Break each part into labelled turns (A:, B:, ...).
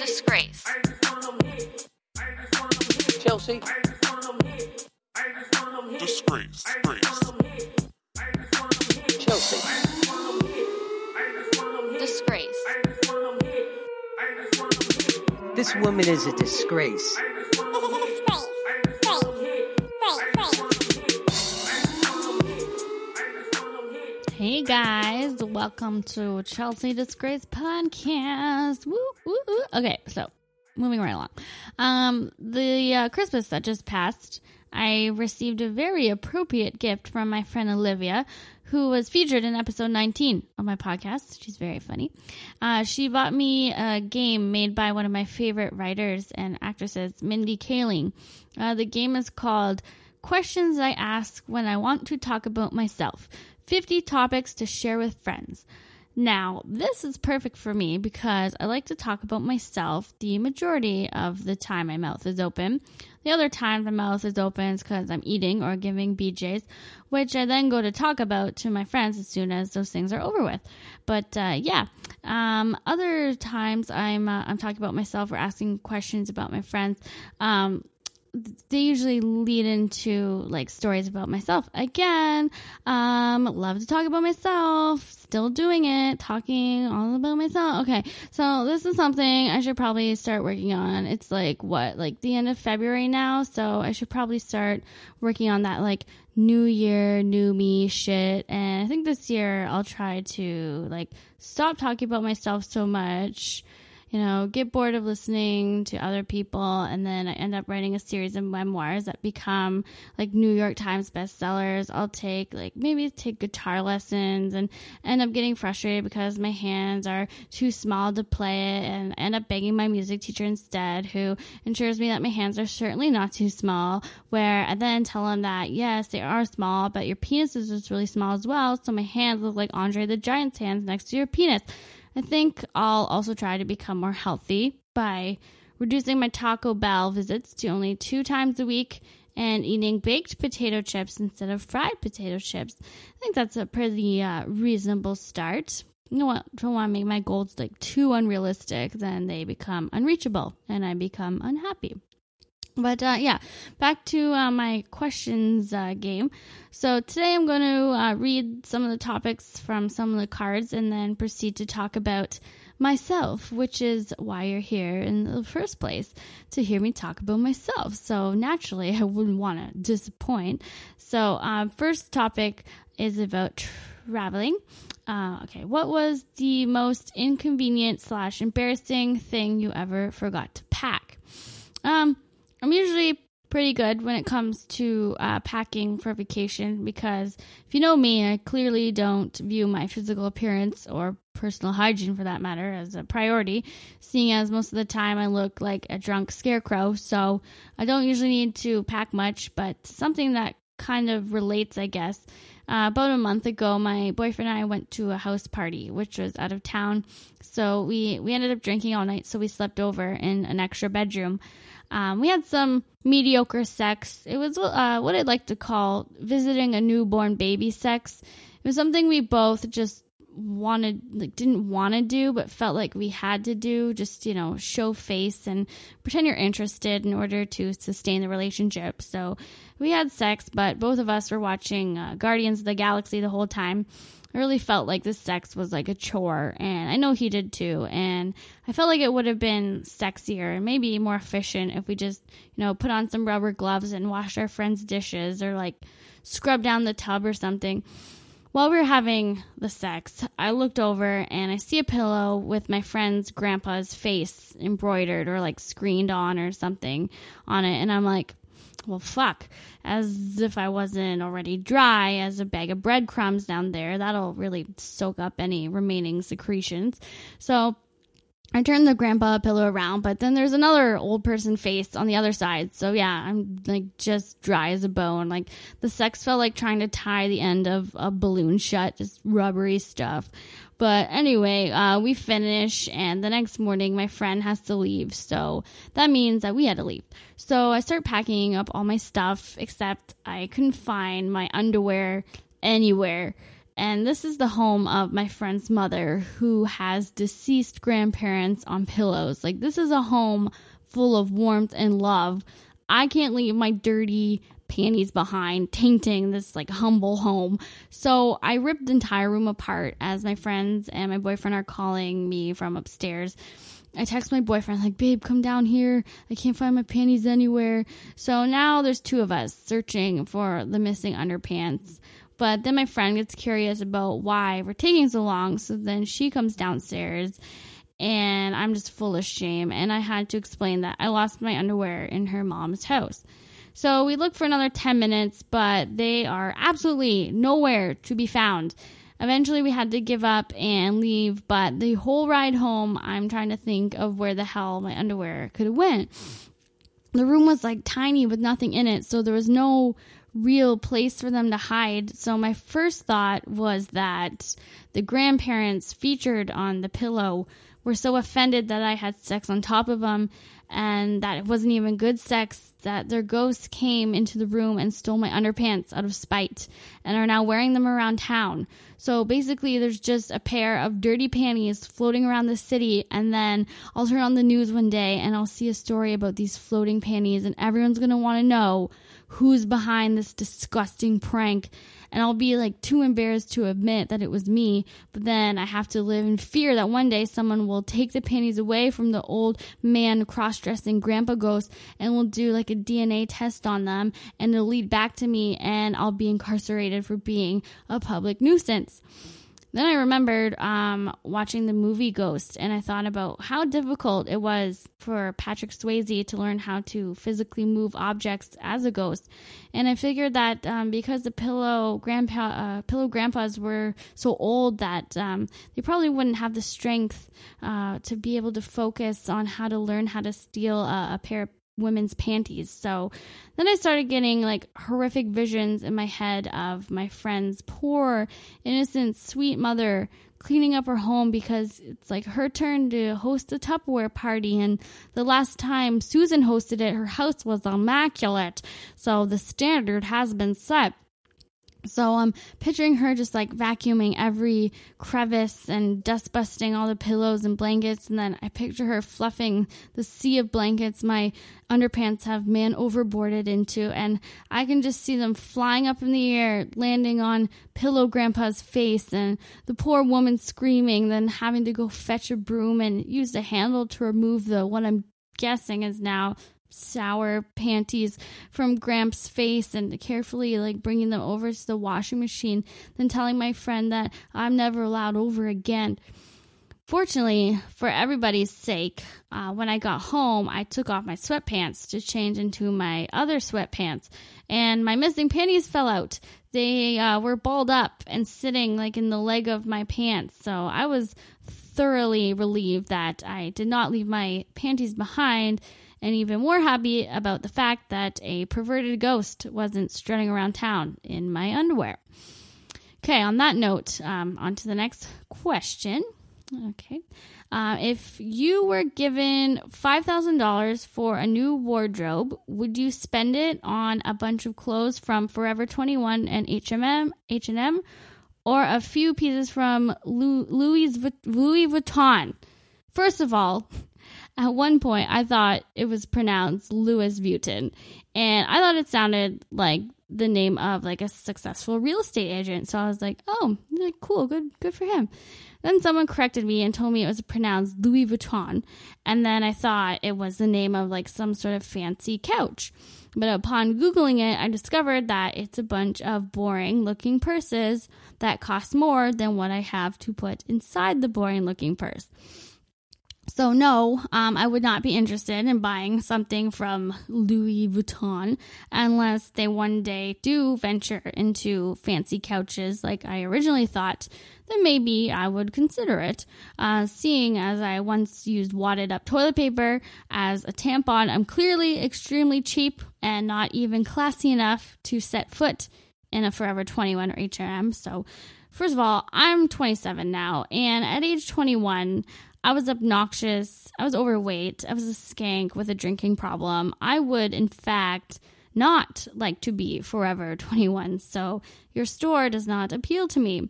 A: Disgrace.
B: Chelsea.
C: Disgrace. Disgrace.
B: Chelsea.
A: Disgrace.
B: This woman is a disgrace.
D: Hey guys, welcome to Chelsea Disgrace Podcast. Woo, woo, woo. Okay, so moving right along. Um, the uh, Christmas that just passed, I received a very appropriate gift from my friend Olivia, who was featured in episode 19 of my podcast. She's very funny. Uh, she bought me a game made by one of my favorite writers and actresses, Mindy Kaling. Uh, the game is called Questions I Ask When I Want to Talk About Myself 50 Topics to Share with Friends. Now, this is perfect for me because I like to talk about myself the majority of the time my mouth is open. The other time my mouth is open is because I'm eating or giving BJs, which I then go to talk about to my friends as soon as those things are over with. But uh, yeah, um, other times I'm uh, I'm talking about myself or asking questions about my friends. Um, they usually lead into like stories about myself. Again um love to talk about myself still doing it talking all about myself. Okay so this is something i should probably start working on. It's like what like the end of february now so i should probably start working on that like new year new me shit. And i think this year i'll try to like stop talking about myself so much you know, get bored of listening to other people, and then I end up writing a series of memoirs that become like New York Times bestsellers. I'll take like maybe take guitar lessons and end up getting frustrated because my hands are too small to play it, and end up begging my music teacher instead, who ensures me that my hands are certainly not too small. Where I then tell him that yes, they are small, but your penis is just really small as well, so my hands look like Andre the Giant's hands next to your penis. I think I'll also try to become more healthy by reducing my Taco Bell visits to only two times a week and eating baked potato chips instead of fried potato chips. I think that's a pretty uh, reasonable start. You know what? Don't want to make my goals like too unrealistic, then they become unreachable and I become unhappy. But uh, yeah, back to uh, my questions uh, game. So today I'm going to uh, read some of the topics from some of the cards and then proceed to talk about myself, which is why you're here in the first place to hear me talk about myself. So naturally, I wouldn't want to disappoint. So, um, first topic is about traveling. Uh, okay, what was the most inconvenient slash embarrassing thing you ever forgot to pack? Um, I'm usually pretty good when it comes to uh, packing for vacation because if you know me, I clearly don't view my physical appearance or personal hygiene for that matter as a priority, seeing as most of the time I look like a drunk scarecrow. So I don't usually need to pack much, but something that kind of relates, I guess. Uh, about a month ago, my boyfriend and I went to a house party, which was out of town. So we, we ended up drinking all night, so we slept over in an extra bedroom. Um, we had some mediocre sex. It was uh, what I'd like to call visiting a newborn baby sex. It was something we both just wanted like didn't want to do but felt like we had to do just you know show face and pretend you're interested in order to sustain the relationship so we had sex but both of us were watching uh, guardians of the galaxy the whole time I really felt like the sex was like a chore, and I know he did too. And I felt like it would have been sexier and maybe more efficient if we just, you know, put on some rubber gloves and washed our friends' dishes or like scrub down the tub or something. While we were having the sex, I looked over and I see a pillow with my friend's grandpa's face embroidered or like screened on or something on it. And I'm like, well, fuck. As if I wasn't already dry as a bag of breadcrumbs down there. That'll really soak up any remaining secretions. So I turned the grandpa pillow around, but then there's another old person face on the other side. So yeah, I'm like just dry as a bone. Like the sex felt like trying to tie the end of a balloon shut, just rubbery stuff. But anyway, uh, we finish, and the next morning, my friend has to leave. So that means that we had to leave. So I start packing up all my stuff, except I couldn't find my underwear anywhere. and this is the home of my friend's mother who has deceased grandparents on pillows. Like, this is a home full of warmth and love. I can't leave my dirty panties behind, tainting this like humble home. So I ripped the entire room apart as my friends and my boyfriend are calling me from upstairs. I text my boyfriend, like, babe, come down here. I can't find my panties anywhere. So now there's two of us searching for the missing underpants. But then my friend gets curious about why we're taking so long. So then she comes downstairs and I'm just full of shame. And I had to explain that I lost my underwear in her mom's house. So we look for another 10 minutes, but they are absolutely nowhere to be found. Eventually, we had to give up and leave, but the whole ride home, I'm trying to think of where the hell my underwear could have went. The room was like tiny with nothing in it, so there was no real place for them to hide. So my first thought was that the grandparents featured on the pillow were so offended that I had sex on top of them and that it wasn't even good sex that their ghosts came into the room and stole my underpants out of spite and are now wearing them around town. So basically, there's just a pair of dirty panties floating around the city, and then I'll turn on the news one day and I'll see a story about these floating panties, and everyone's gonna wanna know who's behind this disgusting prank and I'll be like too embarrassed to admit that it was me, but then I have to live in fear that one day someone will take the panties away from the old man cross-dressing grandpa ghost and will do like a DNA test on them and it'll lead back to me and I'll be incarcerated for being a public nuisance. Then I remembered um, watching the movie Ghost, and I thought about how difficult it was for Patrick Swayze to learn how to physically move objects as a ghost. And I figured that um, because the pillow grandpa, uh, pillow grandpas were so old that um, they probably wouldn't have the strength uh, to be able to focus on how to learn how to steal a, a pair of women's panties. So then I started getting like horrific visions in my head of my friend's poor, innocent, sweet mother cleaning up her home because it's like her turn to host a Tupperware party. And the last time Susan hosted it, her house was immaculate. So the standard has been set. So I'm picturing her just like vacuuming every crevice and dust busting all the pillows and blankets. And then I picture her fluffing the sea of blankets my underpants have man overboarded into. And I can just see them flying up in the air, landing on Pillow Grandpa's face, and the poor woman screaming, then having to go fetch a broom and use the handle to remove the what I'm guessing is now sour panties from Gramps' face and carefully like bringing them over to the washing machine, then telling my friend that I'm never allowed over again. Fortunately, for everybody's sake, uh, when I got home, I took off my sweatpants to change into my other sweatpants, and my missing panties fell out. They uh, were balled up and sitting like in the leg of my pants, so I was thoroughly relieved that I did not leave my panties behind and even more happy about the fact that a perverted ghost wasn't strutting around town in my underwear. Okay, on that note, um, on to the next question. Okay. Uh, if you were given $5,000 for a new wardrobe, would you spend it on a bunch of clothes from Forever 21 and H&M, H&M or a few pieces from Louis, Louis Vuitton? First of all, at one point, I thought it was pronounced Louis Vuitton, and I thought it sounded like the name of like a successful real estate agent. So I was like, "Oh, cool, good, good for him." Then someone corrected me and told me it was pronounced Louis Vuitton, and then I thought it was the name of like some sort of fancy couch. But upon Googling it, I discovered that it's a bunch of boring looking purses that cost more than what I have to put inside the boring looking purse. So, no, um, I would not be interested in buying something from Louis Vuitton unless they one day do venture into fancy couches like I originally thought. Then maybe I would consider it. Uh, seeing as I once used wadded up toilet paper as a tampon, I'm clearly extremely cheap and not even classy enough to set foot in a Forever 21 or H&M. So, first of all, I'm 27 now, and at age 21, I was obnoxious. I was overweight. I was a skank with a drinking problem. I would, in fact, not like to be forever 21, so your store does not appeal to me.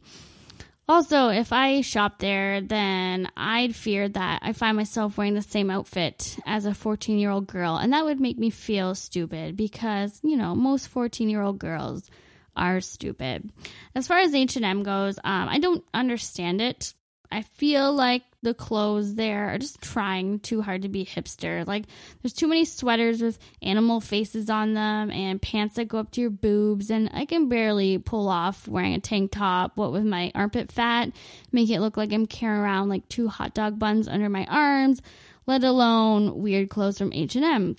D: Also, if I shop there, then I'd fear that I find myself wearing the same outfit as a 14 year old girl, and that would make me feel stupid because, you know, most 14 year old girls are stupid. As far as H&M goes, um, I don't understand it. I feel like the clothes there are just trying too hard to be hipster. Like, there's too many sweaters with animal faces on them and pants that go up to your boobs, and I can barely pull off wearing a tank top, what with my armpit fat, make it look like I'm carrying around like two hot dog buns under my arms, let alone weird clothes from H&M.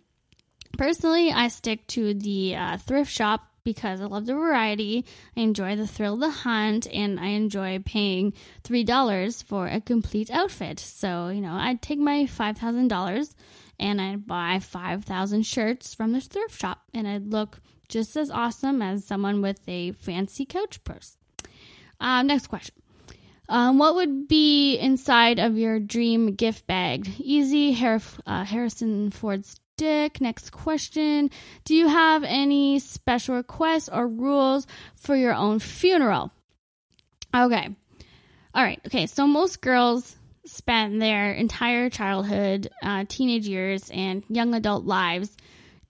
D: Personally, I stick to the uh, thrift shop because I love the variety, I enjoy the thrill of the hunt, and I enjoy paying $3 for a complete outfit. So, you know, I'd take my $5,000 and I'd buy 5,000 shirts from the thrift shop, and I'd look just as awesome as someone with a fancy couch purse. Um, next question. Um, what would be inside of your dream gift bag? Easy uh, Harrison Ford's Dick. Next question. Do you have any special requests or rules for your own funeral? Okay. All right. Okay. So most girls spend their entire childhood, uh, teenage years, and young adult lives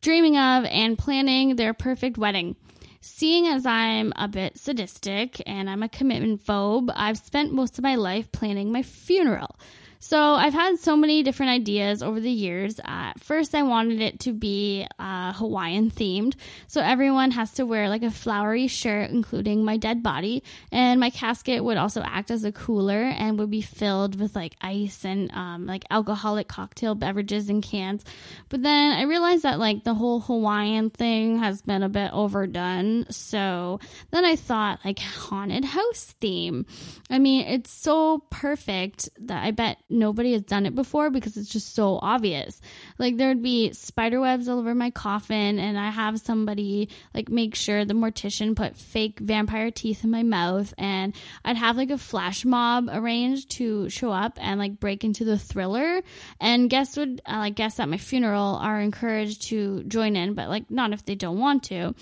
D: dreaming of and planning their perfect wedding. Seeing as I'm a bit sadistic and I'm a commitment phobe, I've spent most of my life planning my funeral. So I've had so many different ideas over the years. At first, I wanted it to be uh, Hawaiian themed, so everyone has to wear like a flowery shirt, including my dead body, and my casket would also act as a cooler and would be filled with like ice and um, like alcoholic cocktail beverages and cans. But then I realized that like the whole Hawaiian thing has been a bit overdone, so then I thought like haunted house theme. I mean, it's so perfect that I bet nobody has done it before because it's just so obvious. Like there'd be spider webs all over my coffin, and I have somebody like make sure the mortician put fake vampire teeth in my mouth, and I'd have like a flash mob arranged to show up and like break into the thriller. And guests would uh, like guests at my funeral are encouraged to join in, but like not if they don't want to.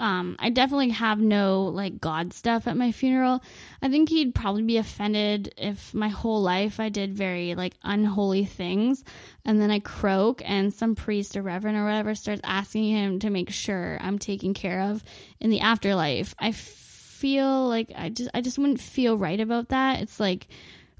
D: Um, I definitely have no like God stuff at my funeral. I think he'd probably be offended if my whole life I did very like unholy things and then I croak and some priest or reverend or whatever starts asking him to make sure I'm taken care of in the afterlife. I feel like I just I just wouldn't feel right about that. It's like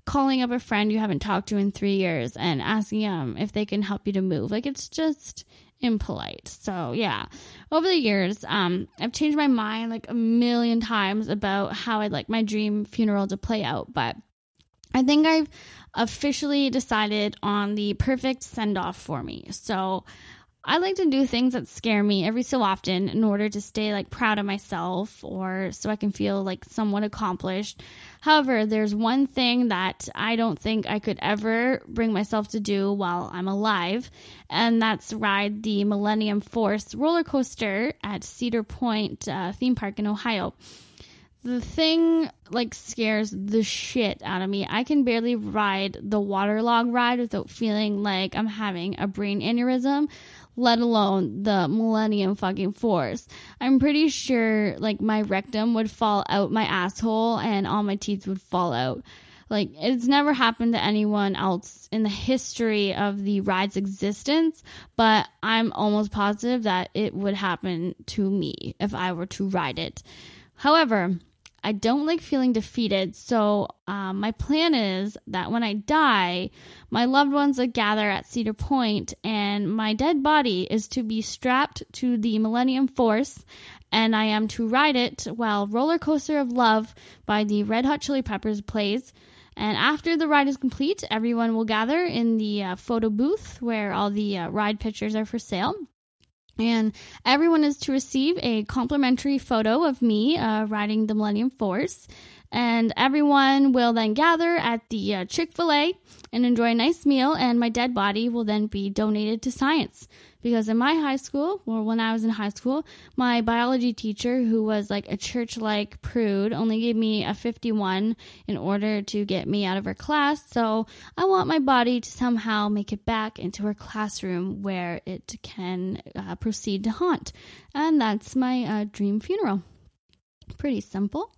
D: calling up a friend you haven't talked to in 3 years and asking them if they can help you to move. Like it's just impolite. So yeah, over the years, um, I've changed my mind like a million times about how I'd like my dream funeral to play out, but I think I've officially decided on the perfect send off for me. So I like to do things that scare me every so often in order to stay like proud of myself or so I can feel like somewhat accomplished. However, there's one thing that I don't think I could ever bring myself to do while I'm alive, and that's ride the Millennium Force roller coaster at Cedar Point uh, theme park in Ohio the thing like scares the shit out of me. I can barely ride the waterlog ride without feeling like I'm having a brain aneurysm let alone the Millennium fucking Force. I'm pretty sure like my rectum would fall out my asshole and all my teeth would fall out. Like it's never happened to anyone else in the history of the ride's existence, but I'm almost positive that it would happen to me if I were to ride it. However, I don't like feeling defeated. So, um, my plan is that when I die, my loved ones would gather at Cedar Point, and my dead body is to be strapped to the Millennium Force, and I am to ride it while Roller Coaster of Love by the Red Hot Chili Peppers plays. And after the ride is complete, everyone will gather in the uh, photo booth where all the uh, ride pictures are for sale. And everyone is to receive a complimentary photo of me uh, riding the Millennium Force. And everyone will then gather at the uh, Chick fil A and enjoy a nice meal, and my dead body will then be donated to science. Because in my high school, or when I was in high school, my biology teacher, who was like a church like prude, only gave me a 51 in order to get me out of her class. So I want my body to somehow make it back into her classroom where it can uh, proceed to haunt. And that's my uh, dream funeral. Pretty simple.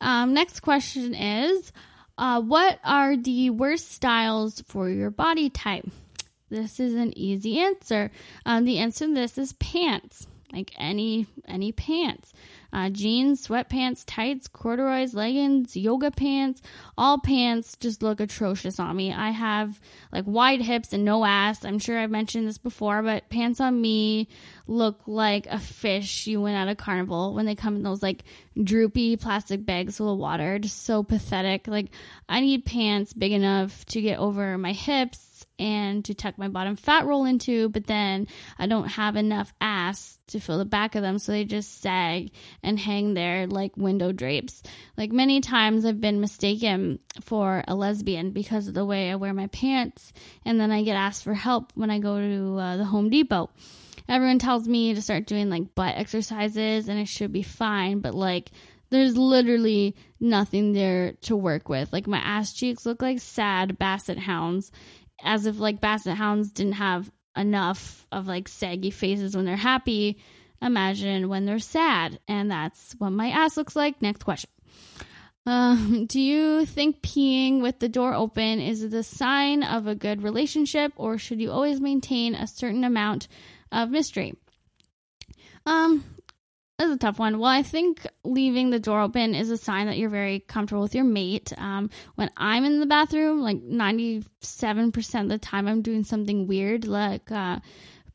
D: Um, next question is uh, What are the worst styles for your body type? This is an easy answer. Um, the answer to this is pants, like any any pants. Uh, jeans, sweatpants, tights, corduroys, leggings, yoga pants, all pants just look atrocious on me. I have like wide hips and no ass. I'm sure I've mentioned this before, but pants on me look like a fish you went at a carnival when they come in those like droopy plastic bags full of water. Just so pathetic. Like, I need pants big enough to get over my hips and to tuck my bottom fat roll into, but then I don't have enough ass to fill the back of them, so they just sag and hang there like window drapes. Like many times I've been mistaken for a lesbian because of the way I wear my pants, and then I get asked for help when I go to uh, the Home Depot. Everyone tells me to start doing like butt exercises and it should be fine, but like there's literally nothing there to work with. Like my ass cheeks look like sad basset hounds as if like basset hounds didn't have enough of like saggy faces when they're happy. Imagine when they're sad. And that's what my ass looks like. Next question. Um, do you think peeing with the door open is the sign of a good relationship, or should you always maintain a certain amount of mystery? Um, is a tough one. Well, I think leaving the door open is a sign that you're very comfortable with your mate. Um, when I'm in the bathroom, like 97% of the time, I'm doing something weird, like uh,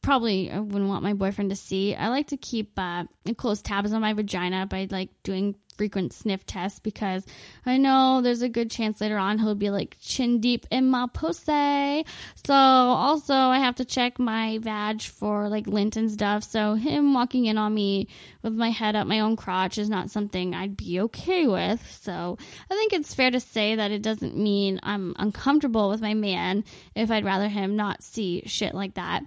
D: probably I wouldn't want my boyfriend to see. I like to keep uh, close tabs on my vagina by like doing frequent sniff tests because I know there's a good chance later on he'll be like chin deep in my pussy. So also I have to check my vag for like lint and stuff. So him walking in on me with my head up my own crotch is not something I'd be okay with. So I think it's fair to say that it doesn't mean I'm uncomfortable with my man if I'd rather him not see shit like that.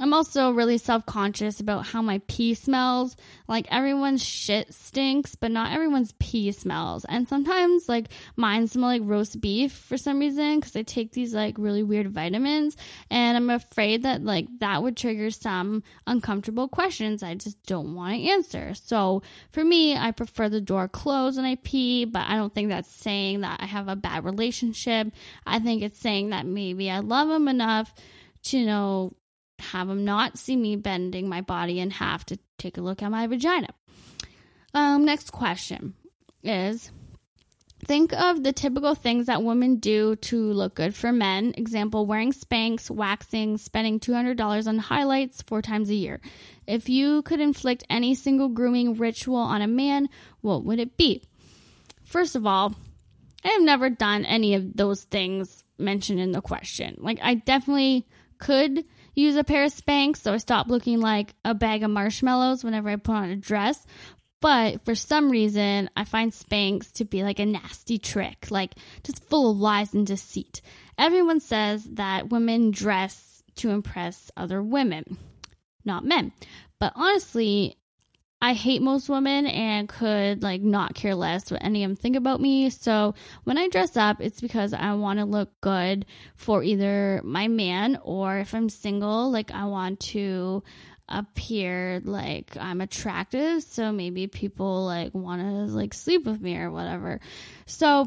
D: I'm also really self conscious about how my pee smells. Like everyone's shit stinks, but not everyone's pee smells. And sometimes, like, mine smell like roast beef for some reason because I take these, like, really weird vitamins. And I'm afraid that, like, that would trigger some uncomfortable questions I just don't want to answer. So for me, I prefer the door closed when I pee, but I don't think that's saying that I have a bad relationship. I think it's saying that maybe I love him enough to know have them not see me bending my body in half to take a look at my vagina. Um, next question is think of the typical things that women do to look good for men. Example, wearing Spanx, waxing, spending $200 on highlights four times a year. If you could inflict any single grooming ritual on a man, what would it be? First of all, I have never done any of those things mentioned in the question. Like, I definitely could use a pair of Spanx, so I stop looking like a bag of marshmallows whenever I put on a dress. But for some reason, I find Spanx to be like a nasty trick, like just full of lies and deceit. Everyone says that women dress to impress other women, not men. But honestly, I hate most women and could like not care less what any of them think about me. So when I dress up, it's because I want to look good for either my man or if I'm single, like I want to appear like I'm attractive. So maybe people like want to like sleep with me or whatever. So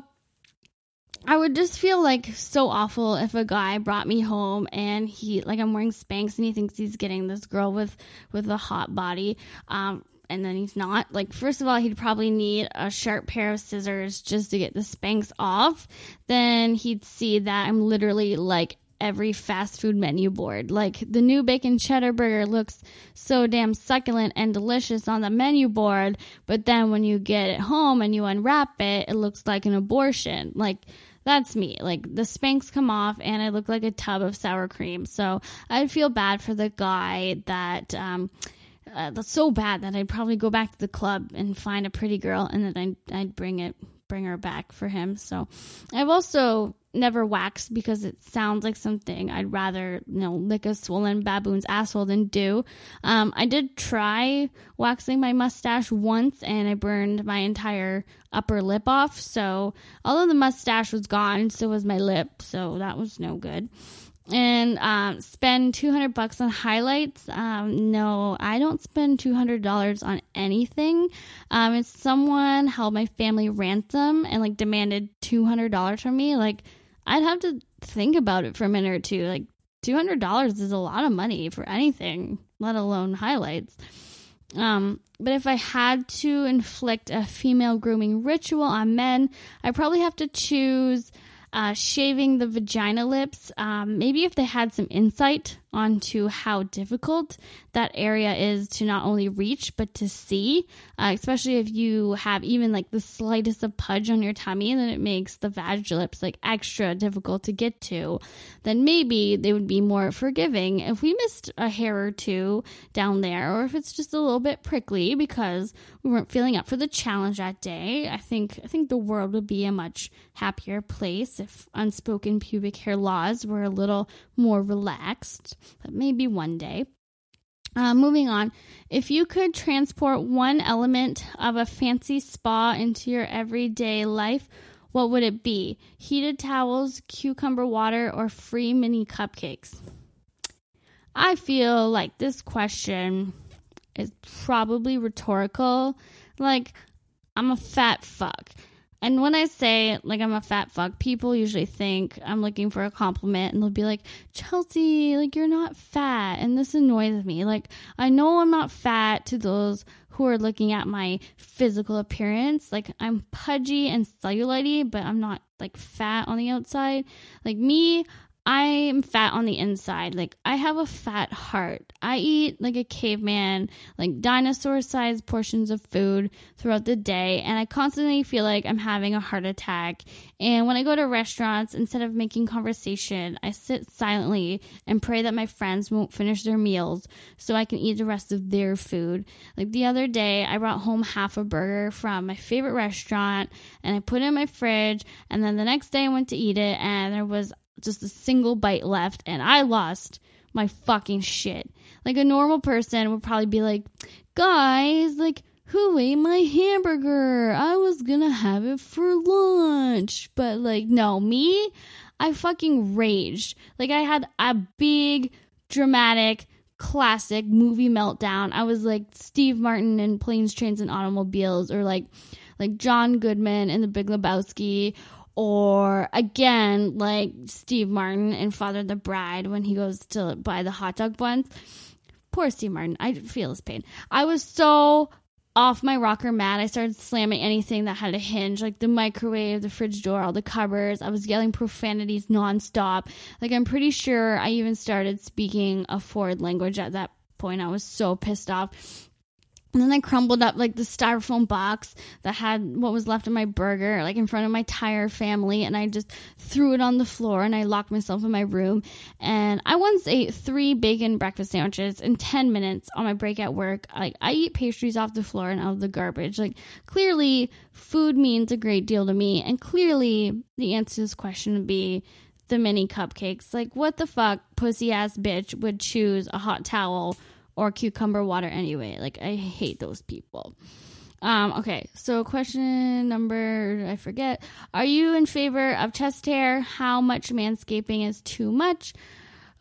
D: I would just feel like so awful if a guy brought me home and he like I'm wearing Spanx and he thinks he's getting this girl with with a hot body. Um, and then he's not. Like, first of all, he'd probably need a sharp pair of scissors just to get the Spanx off. Then he'd see that I'm literally like every fast food menu board. Like, the new bacon cheddar burger looks so damn succulent and delicious on the menu board, but then when you get it home and you unwrap it, it looks like an abortion. Like, that's me. Like the Spanx come off and I look like a tub of sour cream. So I'd feel bad for the guy that um, uh, that's so bad that I'd probably go back to the club and find a pretty girl and then I'd, I'd bring it bring her back for him. So I've also never waxed because it sounds like something I'd rather, you know, lick a swollen baboon's asshole than do. Um, I did try waxing my mustache once and I burned my entire upper lip off. So although the mustache was gone, so was my lip. So that was no good and um, spend 200 bucks on highlights. Um, no i don't spend $200 on anything. Um, if someone held my family ransom and like demanded $200 from me like i'd have to think about it for a minute or two. Like $200 is a lot of money for anything let alone highlights. Um, but if I had to inflict a female grooming ritual on men, I probably have to choose uh, shaving the vagina lips. Um, maybe if they had some insight onto how difficult that area is to not only reach but to see, uh, especially if you have even like the slightest of pudge on your tummy, and then it makes the vag lips like extra difficult to get to. Then maybe they would be more forgiving if we missed a hair or two down there, or if it's just a little bit prickly because we weren't feeling up for the challenge that day. I think I think the world would be a much happier place if unspoken pubic hair laws were a little more relaxed maybe one day. Uh, moving on, if you could transport one element of a fancy spa into your everyday life, what would it be? Heated towels, cucumber water, or free mini cupcakes? I feel like this question is probably rhetorical. Like, I'm a fat fuck. And when I say like I'm a fat fuck, people usually think I'm looking for a compliment and they'll be like, Chelsea, like you're not fat. And this annoys me. Like, I know I'm not fat to those who are looking at my physical appearance. Like, I'm pudgy and cellulite, but I'm not like fat on the outside. Like, me, I'm fat on the inside. Like, I have a fat heart. I eat like a caveman, like dinosaur sized portions of food throughout the day, and I constantly feel like I'm having a heart attack. And when I go to restaurants, instead of making conversation, I sit silently and pray that my friends won't finish their meals so I can eat the rest of their food. Like the other day, I brought home half a burger from my favorite restaurant and I put it in my fridge, and then the next day I went to eat it, and there was just a single bite left and I lost my fucking shit. Like a normal person would probably be like, guys, like, who ate my hamburger? I was gonna have it for lunch. But like, no, me, I fucking raged. Like, I had a big, dramatic, classic movie meltdown. I was like Steve Martin in Planes, Trains, and Automobiles, or like, like John Goodman in The Big Lebowski, or again like Steve Martin and Father the Bride when he goes to buy the hot dog buns. Poor Steve Martin, I feel his pain. I was so off my rocker mat. I started slamming anything that had a hinge, like the microwave, the fridge door, all the cupboards. I was yelling profanities nonstop. Like I'm pretty sure I even started speaking a foreign language at that point. I was so pissed off. And then I crumbled up like the styrofoam box that had what was left of my burger, like in front of my entire family, and I just threw it on the floor and I locked myself in my room. And I once ate three bacon breakfast sandwiches in 10 minutes on my break at work. Like, I eat pastries off the floor and out of the garbage. Like, clearly, food means a great deal to me. And clearly, the answer to this question would be the mini cupcakes. Like, what the fuck, pussy ass bitch would choose a hot towel? Or cucumber water anyway. Like I hate those people. Um, okay, so question number I forget. Are you in favor of chest hair? How much manscaping is too much?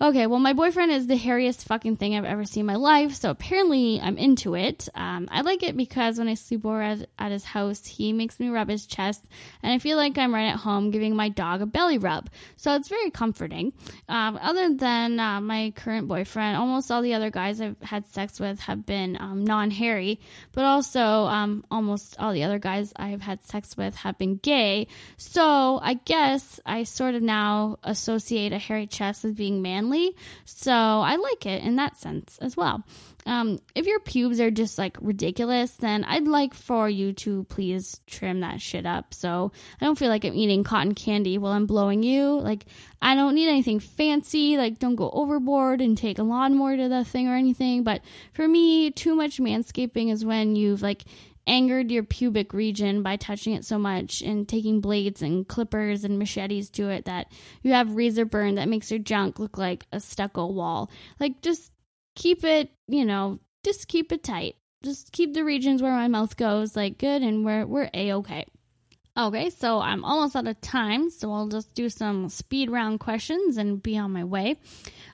D: Okay, well, my boyfriend is the hairiest fucking thing I've ever seen in my life, so apparently I'm into it. Um, I like it because when I sleep over at, at, his house, he makes me rub his chest, and I feel like I'm right at home giving my dog a belly rub. So it's very comforting. Um, other than uh, my current boyfriend, almost all the other guys I've had sex with have been um, non hairy, but also um, almost all the other guys I've had sex with have been gay. So I guess I sort of now associate a hairy chest with being manly so I like it in that sense as well. Um, if your pubes are just like ridiculous, then I'd like for you to please trim that shit up. So I don't feel like I'm eating cotton candy while I'm blowing you. Like, I don't need anything fancy. Like, don't go overboard and take a lawnmower to the thing or anything. But for me, too much manscaping is when you've like angered your pubic region by touching it so much and taking blades and clippers and machetes to it that you have razor burn that makes your junk look like a stucco wall. Like, just keep it, you know, just keep it tight. Just keep the regions where my mouth goes, like, good, and we're, we're A okay. Okay, so I'm almost out of time, so I'll just do some speed round questions and be on my way.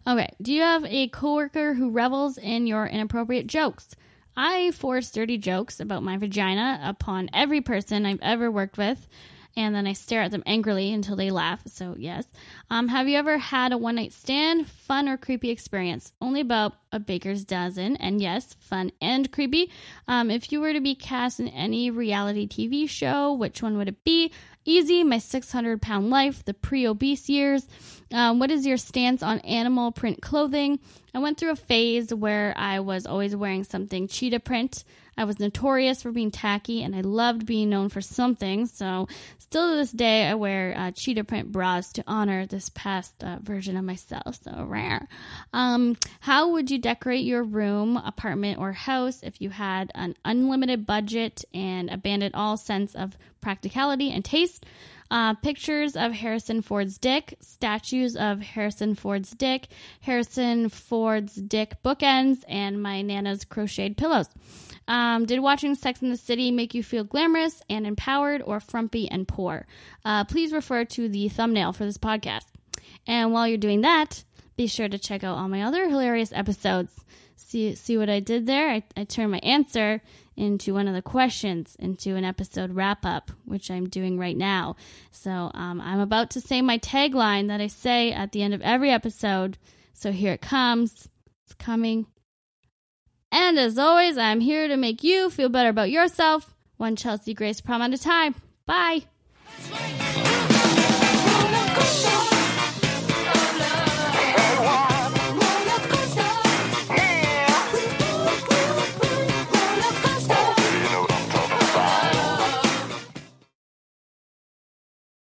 D: Okay, do you have a coworker who revels in your inappropriate jokes? I force dirty jokes about my vagina upon every person I've ever worked with, and then I stare at them angrily until they laugh. So, yes. Um, have you ever had a one night stand, fun or creepy experience? Only about a baker's dozen, and yes, fun and creepy. Um, if you were to be cast in any reality TV show, which one would it be? Easy, my 600 pound life, the pre obese years. Um, what is your stance on animal print clothing? I went through a phase where I was always wearing something cheetah print. I was notorious for being tacky and I loved being known for something. So, still to this day, I wear uh, cheetah print bras to honor this past uh, version of myself. So rare. Um, how would you decorate your room, apartment, or house if you had an unlimited budget and abandoned all sense of practicality and taste? Uh, pictures of Harrison Ford's dick, statues of Harrison Ford's dick, Harrison Ford's dick bookends, and my Nana's crocheted pillows. Um, did watching Sex in the City make you feel glamorous and empowered or frumpy and poor? Uh, please refer to the thumbnail for this podcast. And while you're doing that, be sure to check out all my other hilarious episodes. See, see what I did there? I, I turned my answer into one of the questions into an episode wrap up, which I'm doing right now. So um, I'm about to say my tagline that I say at the end of every episode. So here it comes. It's coming. And as always, I'm here to make you feel better about yourself, one Chelsea Grace prom at a time. Bye.